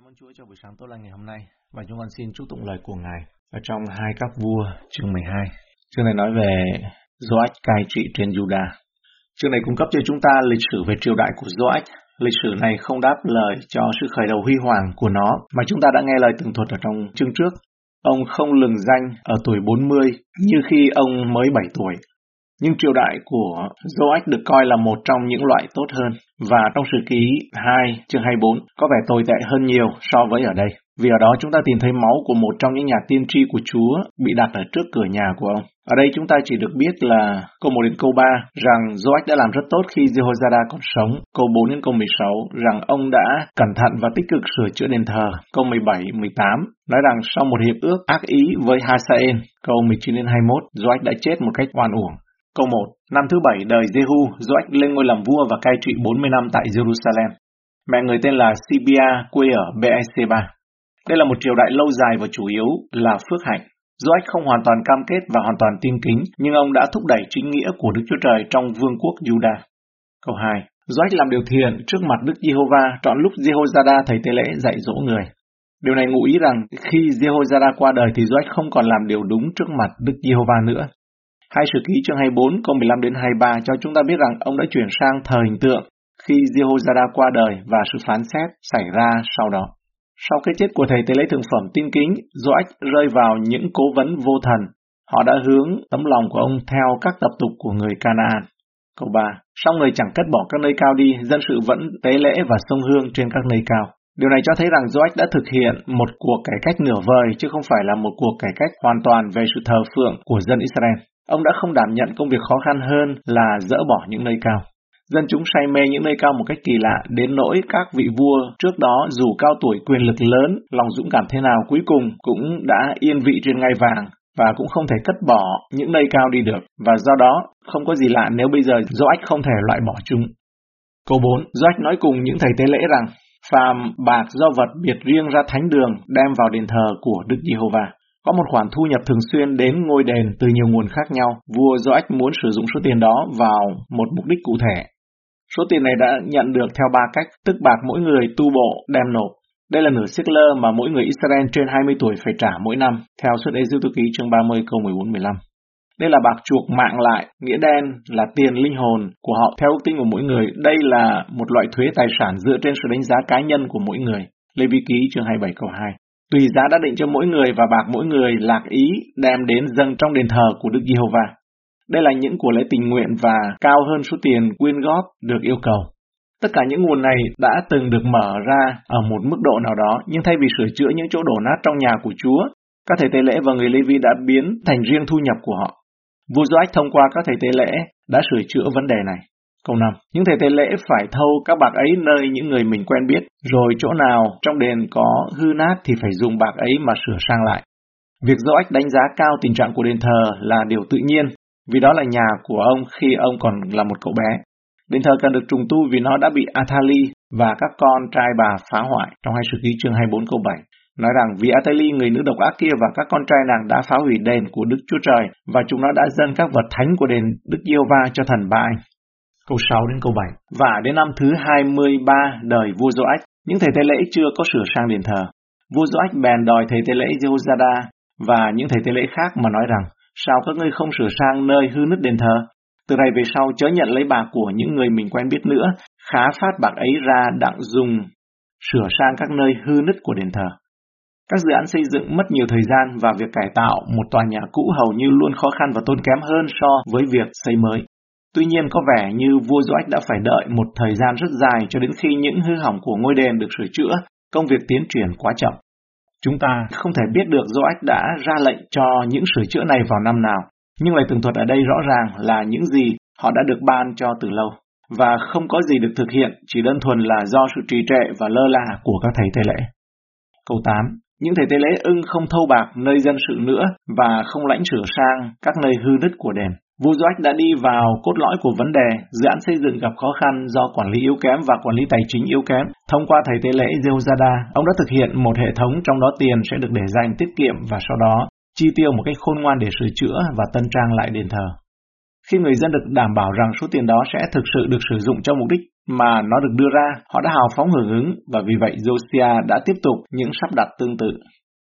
Cảm ơn Chúa, cho buổi sáng tốt lành ngày hôm nay và chúng con xin chúc tụng lời của Ngài ở trong hai các vua, chương 12. Chương này nói về Joach cai trị trên Judah. Chương này cung cấp cho chúng ta lịch sử về triều đại của Joach. Lịch sử này không đáp lời cho sự khởi đầu huy hoàng của nó, mà chúng ta đã nghe lời tường thuật ở trong chương trước. Ông không lừng danh ở tuổi 40 như khi ông mới 7 tuổi nhưng triều đại của Joach được coi là một trong những loại tốt hơn và trong sử ký 2 chương 24 có vẻ tồi tệ hơn nhiều so với ở đây. Vì ở đó chúng ta tìm thấy máu của một trong những nhà tiên tri của Chúa bị đặt ở trước cửa nhà của ông. Ở đây chúng ta chỉ được biết là câu 1 đến câu 3 rằng Joach đã làm rất tốt khi Jehoiada còn sống. Câu 4 đến câu 16 rằng ông đã cẩn thận và tích cực sửa chữa đền thờ. Câu 17, 18 nói rằng sau một hiệp ước ác ý với Hasael. Câu 19 đến 21 Joach đã chết một cách oan uổng. Câu 1. Năm thứ bảy đời Jehu, Joach lên ngôi làm vua và cai trị 40 năm tại Jerusalem. Mẹ người tên là Sibia, quê ở Beersheba. Đây là một triều đại lâu dài và chủ yếu là phước hạnh. Joach không hoàn toàn cam kết và hoàn toàn tin kính, nhưng ông đã thúc đẩy chính nghĩa của Đức Chúa Trời trong vương quốc Judah. Câu 2. Joach làm điều thiện trước mặt Đức Giê-hô-va trọn lúc Jehoiada thầy tế lễ dạy dỗ người. Điều này ngụ ý rằng khi Jehoiada qua đời thì Joach không còn làm điều đúng trước mặt Đức Giê-hô-va nữa. Hai sử ký chương 24 câu 15 đến 23 cho chúng ta biết rằng ông đã chuyển sang thờ hình tượng khi Jehoiada qua đời và sự phán xét xảy ra sau đó. Sau cái chết của thầy tế lễ thượng phẩm tin kính, Joach rơi vào những cố vấn vô thần. Họ đã hướng tấm lòng của ông theo các tập tục của người Canaan. Câu 3. Sau người chẳng cất bỏ các nơi cao đi, dân sự vẫn tế lễ và sông hương trên các nơi cao. Điều này cho thấy rằng Joach đã thực hiện một cuộc cải cách nửa vời chứ không phải là một cuộc cải cách hoàn toàn về sự thờ phượng của dân Israel. Ông đã không đảm nhận công việc khó khăn hơn là dỡ bỏ những nơi cao. Dân chúng say mê những nơi cao một cách kỳ lạ, đến nỗi các vị vua trước đó dù cao tuổi quyền lực lớn, lòng dũng cảm thế nào cuối cùng cũng đã yên vị trên ngai vàng và cũng không thể cất bỏ những nơi cao đi được. Và do đó, không có gì lạ nếu bây giờ Joach không thể loại bỏ chúng. Câu 4. Joach nói cùng những thầy tế lễ rằng, phàm bạc do vật biệt riêng ra thánh đường đem vào đền thờ của Đức Giê-hô-va. Có một khoản thu nhập thường xuyên đến ngôi đền từ nhiều nguồn khác nhau. Vua Joach muốn sử dụng số tiền đó vào một mục đích cụ thể. Số tiền này đã nhận được theo ba cách, tức bạc mỗi người tu bộ đem nộp. Đây là nửa siết lơ mà mỗi người Israel trên 20 tuổi phải trả mỗi năm, theo suất Ê Dư Ký chương 30 câu 14-15. Đây là bạc chuộc mạng lại, nghĩa đen là tiền linh hồn của họ theo ước tính của mỗi người. Đây là một loại thuế tài sản dựa trên sự đánh giá cá nhân của mỗi người. Lê Vi Ký chương 27 câu 2. Tùy giá đã định cho mỗi người và bạc mỗi người lạc ý đem đến dâng trong đền thờ của Đức Giê-hô-va. Đây là những của lễ tình nguyện và cao hơn số tiền quyên góp được yêu cầu. Tất cả những nguồn này đã từng được mở ra ở một mức độ nào đó, nhưng thay vì sửa chữa những chỗ đổ nát trong nhà của Chúa, các thầy tế lễ và người Lê Vi đã biến thành riêng thu nhập của họ. Vua Doách thông qua các thầy tế lễ đã sửa chữa vấn đề này. Câu 5. Những thầy tế lễ phải thâu các bạc ấy nơi những người mình quen biết, rồi chỗ nào trong đền có hư nát thì phải dùng bạc ấy mà sửa sang lại. Việc Joach đánh giá cao tình trạng của đền thờ là điều tự nhiên, vì đó là nhà của ông khi ông còn là một cậu bé. Đền thờ cần được trùng tu vì nó đã bị Athali và các con trai bà phá hoại trong hai sử ký chương 24 câu 7. Nói rằng vì Athali người nữ độc ác kia và các con trai nàng đã phá hủy đền của Đức Chúa Trời và chúng nó đã dâng các vật thánh của đền Đức Yêu Va cho thần Ba Anh câu 6 đến câu 7. Và đến năm thứ 23 đời vua Joach, những thầy tế lễ chưa có sửa sang đền thờ. Vua Joach bèn đòi thầy tế lễ Jehoiada và những thầy tế lễ khác mà nói rằng, sao các ngươi không sửa sang nơi hư nứt đền thờ? Từ này về sau chớ nhận lấy bạc của những người mình quen biết nữa, khá phát bạc ấy ra đặng dùng sửa sang các nơi hư nứt của đền thờ. Các dự án xây dựng mất nhiều thời gian và việc cải tạo một tòa nhà cũ hầu như luôn khó khăn và tốn kém hơn so với việc xây mới. Tuy nhiên có vẻ như vua Joach đã phải đợi một thời gian rất dài cho đến khi những hư hỏng của ngôi đền được sửa chữa, công việc tiến triển quá chậm. Chúng ta không thể biết được Joach đã ra lệnh cho những sửa chữa này vào năm nào, nhưng lời tường thuật ở đây rõ ràng là những gì họ đã được ban cho từ lâu, và không có gì được thực hiện, chỉ đơn thuần là do sự trì trệ và lơ là của các thầy tế lễ. Câu 8. Những thầy tế lễ ưng không thâu bạc nơi dân sự nữa và không lãnh sửa sang các nơi hư nứt của đền. Vũ Joach đã đi vào cốt lõi của vấn đề, dự án xây dựng gặp khó khăn do quản lý yếu kém và quản lý tài chính yếu kém. Thông qua thầy tế lễ Jehoiada, ông đã thực hiện một hệ thống trong đó tiền sẽ được để dành tiết kiệm và sau đó chi tiêu một cách khôn ngoan để sửa chữa và tân trang lại đền thờ. Khi người dân được đảm bảo rằng số tiền đó sẽ thực sự được sử dụng cho mục đích mà nó được đưa ra, họ đã hào phóng hưởng ứng và vì vậy Josiah đã tiếp tục những sắp đặt tương tự.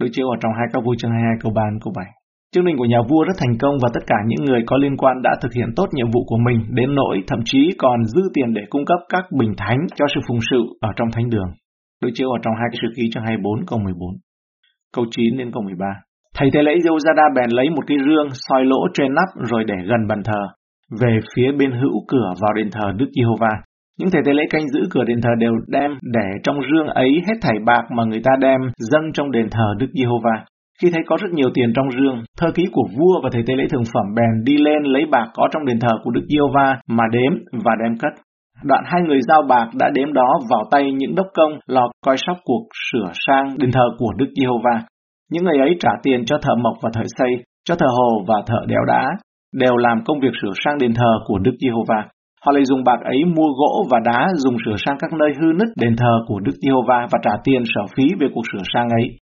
Đối chiếu ở trong hai các vua chương 22 câu 3 câu 7. Chương trình của nhà vua rất thành công và tất cả những người có liên quan đã thực hiện tốt nhiệm vụ của mình đến nỗi thậm chí còn dư tiền để cung cấp các bình thánh cho sự phụng sự ở trong thánh đường. Đối chiếu ở trong hai cái sự ký chương 24 câu 14. Câu 9 đến câu 13. Thầy tế lễ Josada bèn lấy một cái rương soi lỗ trên nắp rồi để gần bàn thờ, về phía bên hữu cửa vào đền thờ Đức Giê-hô-va. Những thầy tế lễ canh giữ cửa đền thờ đều đem để trong rương ấy hết thảy bạc mà người ta đem dâng trong đền thờ Đức Giê-hô-va. Khi thấy có rất nhiều tiền trong rương, thơ ký của vua và thầy tế lễ thường phẩm bèn đi lên lấy bạc có trong đền thờ của Đức Giê-hô-va mà đếm và đem cất. Đoạn hai người giao bạc đã đếm đó vào tay những đốc công lo coi sóc cuộc sửa sang đền thờ của Đức Giê-hô-va. Những người ấy trả tiền cho thợ mộc và thợ xây, cho thợ hồ và thợ đéo đá, đều làm công việc sửa sang đền thờ của Đức Giê-hô-va. Họ lại dùng bạc ấy mua gỗ và đá dùng sửa sang các nơi hư nứt đền thờ của Đức Giê-hô-va và trả tiền sở phí về cuộc sửa sang ấy.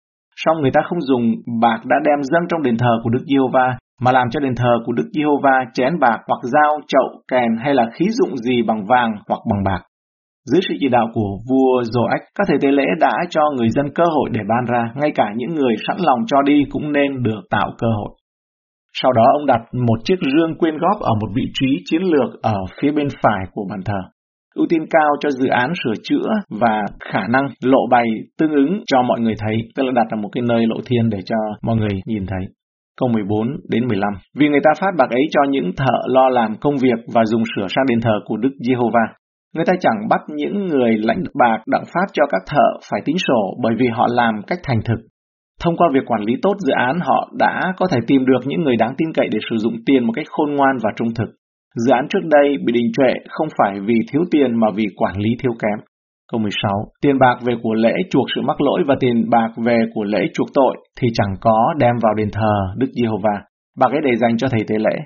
Song người ta không dùng bạc đã đem dâng trong đền thờ của Đức Giê-hô-va mà làm cho đền thờ của Đức Giê-hô-va chén bạc hoặc dao, chậu, kèn hay là khí dụng gì bằng vàng hoặc bằng bạc. Dưới sự chỉ đạo của vua Joach, các thầy tế lễ đã cho người dân cơ hội để ban ra, ngay cả những người sẵn lòng cho đi cũng nên được tạo cơ hội. Sau đó ông đặt một chiếc rương quyên góp ở một vị trí chiến lược ở phía bên phải của bàn thờ. Ưu tiên cao cho dự án sửa chữa và khả năng lộ bày tương ứng cho mọi người thấy, tức là đặt ở một cái nơi lộ thiên để cho mọi người nhìn thấy. Câu 14 đến 15. Vì người ta phát bạc ấy cho những thợ lo làm công việc và dùng sửa sang đền thờ của Đức Giê-hô-va. Người ta chẳng bắt những người lãnh bạc đặng phát cho các thợ phải tính sổ bởi vì họ làm cách thành thực. Thông qua việc quản lý tốt dự án, họ đã có thể tìm được những người đáng tin cậy để sử dụng tiền một cách khôn ngoan và trung thực. Dự án trước đây bị đình trệ không phải vì thiếu tiền mà vì quản lý thiếu kém. Câu 16. Tiền bạc về của lễ chuộc sự mắc lỗi và tiền bạc về của lễ chuộc tội thì chẳng có đem vào đền thờ Đức Giê-hô-va. Bạc ấy để dành cho thầy tế lễ.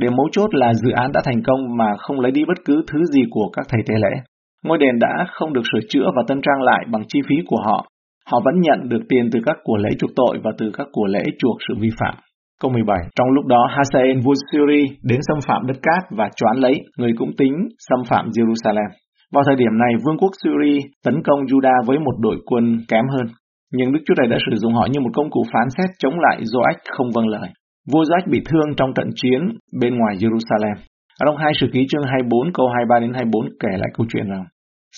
Điểm mấu chốt là dự án đã thành công mà không lấy đi bất cứ thứ gì của các thầy tế lễ. Ngôi đền đã không được sửa chữa và tân trang lại bằng chi phí của họ. Họ vẫn nhận được tiền từ các của lễ chuộc tội và từ các của lễ chuộc sự vi phạm. Câu 17. Trong lúc đó, Hazael vua Syri đến xâm phạm đất cát và choán lấy, người cũng tính xâm phạm Jerusalem. Vào thời điểm này, vương quốc Syri tấn công Judah với một đội quân kém hơn. Nhưng Đức Chúa Trời đã sử dụng họ như một công cụ phán xét chống lại Joach không vâng lời. Vua Joach bị thương trong trận chiến bên ngoài Jerusalem. Ở trong hai sử ký chương 24 câu 23 đến 24 kể lại câu chuyện rằng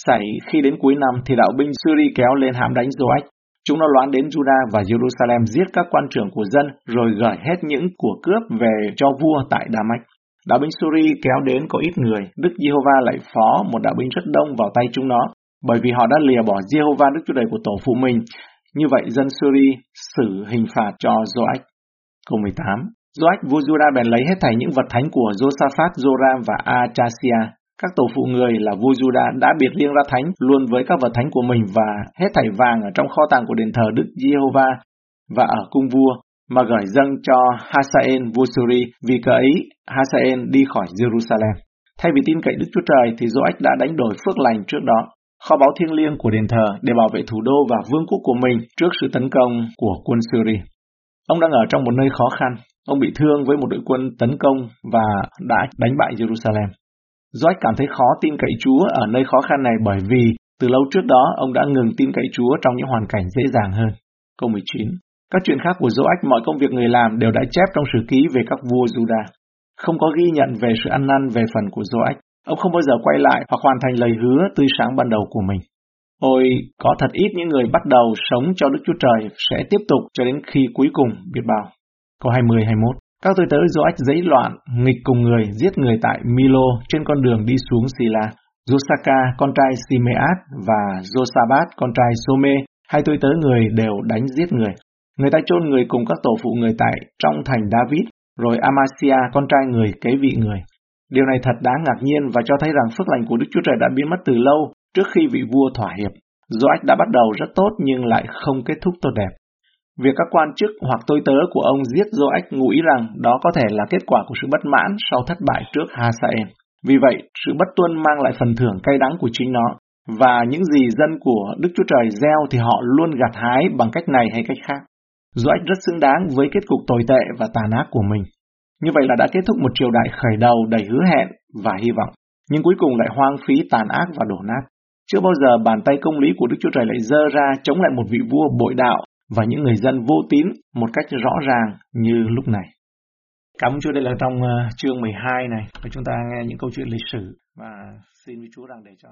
Xảy khi đến cuối năm thì đạo binh Syri kéo lên hãm đánh Joach. Chúng nó loán đến Judah và Jerusalem giết các quan trưởng của dân rồi gửi hết những của cướp về cho vua tại Damascus. Đạo binh Suri kéo đến có ít người, Đức Giê-hô-va lại phó một đạo binh rất đông vào tay chúng nó, bởi vì họ đã lìa bỏ Giê-hô-va Đức Chúa Trời của tổ phụ mình. Như vậy dân Suri xử hình phạt cho Joach. Câu 18 Joach vua Judah bèn lấy hết thảy những vật thánh của Josaphat, Joram và Achasia. Các tổ phụ người là vua Juda đã biệt riêng ra thánh luôn với các vật thánh của mình và hết thảy vàng ở trong kho tàng của đền thờ Đức Giê-hô-va và ở cung vua mà gửi dâng cho Hasael vua Syri vì cớ ấy Hasael đi khỏi Jerusalem. Thay vì tin cậy Đức Chúa Trời thì Joach đã đánh đổi phước lành trước đó, kho báu thiêng liêng của đền thờ để bảo vệ thủ đô và vương quốc của mình trước sự tấn công của quân Syri. Ông đang ở trong một nơi khó khăn, ông bị thương với một đội quân tấn công và đã đánh bại Jerusalem. Doách cảm thấy khó tin cậy Chúa ở nơi khó khăn này bởi vì từ lâu trước đó ông đã ngừng tin cậy Chúa trong những hoàn cảnh dễ dàng hơn. Câu 19 các chuyện khác của Doách mọi công việc người làm đều đã chép trong sử ký về các vua Juda. Không có ghi nhận về sự ăn năn về phần của Doách. Ông không bao giờ quay lại hoặc hoàn thành lời hứa tươi sáng ban đầu của mình. Ôi, có thật ít những người bắt đầu sống cho Đức Chúa Trời sẽ tiếp tục cho đến khi cuối cùng biết bao. Câu 20-21 các tôi tớ Joach dãy loạn, nghịch cùng người, giết người tại Milo trên con đường đi xuống Sila. Josaka, con trai Simeat và Josabat, con trai Some, hai tôi tớ người đều đánh giết người. Người ta chôn người cùng các tổ phụ người tại trong thành David, rồi Amasia, con trai người, kế vị người. Điều này thật đáng ngạc nhiên và cho thấy rằng phước lành của Đức Chúa Trời đã biến mất từ lâu trước khi vị vua thỏa hiệp. Joach đã bắt đầu rất tốt nhưng lại không kết thúc tốt đẹp. Việc các quan chức hoặc tôi tớ của ông giết Joach ngụ ý rằng đó có thể là kết quả của sự bất mãn sau thất bại trước Hasael. Vì vậy, sự bất tuân mang lại phần thưởng cay đắng của chính nó, và những gì dân của Đức Chúa Trời gieo thì họ luôn gặt hái bằng cách này hay cách khác. Joach rất xứng đáng với kết cục tồi tệ và tàn ác của mình. Như vậy là đã kết thúc một triều đại khởi đầu đầy hứa hẹn và hy vọng. nhưng cuối cùng lại hoang phí tàn ác và đổ nát. Chưa bao giờ bàn tay công lý của Đức Chúa Trời lại dơ ra chống lại một vị vua bội đạo và những người dân vô tín một cách rõ ràng như lúc này. Cảm ơn Chúa, đây là trong ờ, chương 12 này và chúng ta nghe những câu chuyện lịch sử và xin với Chúa rằng để cho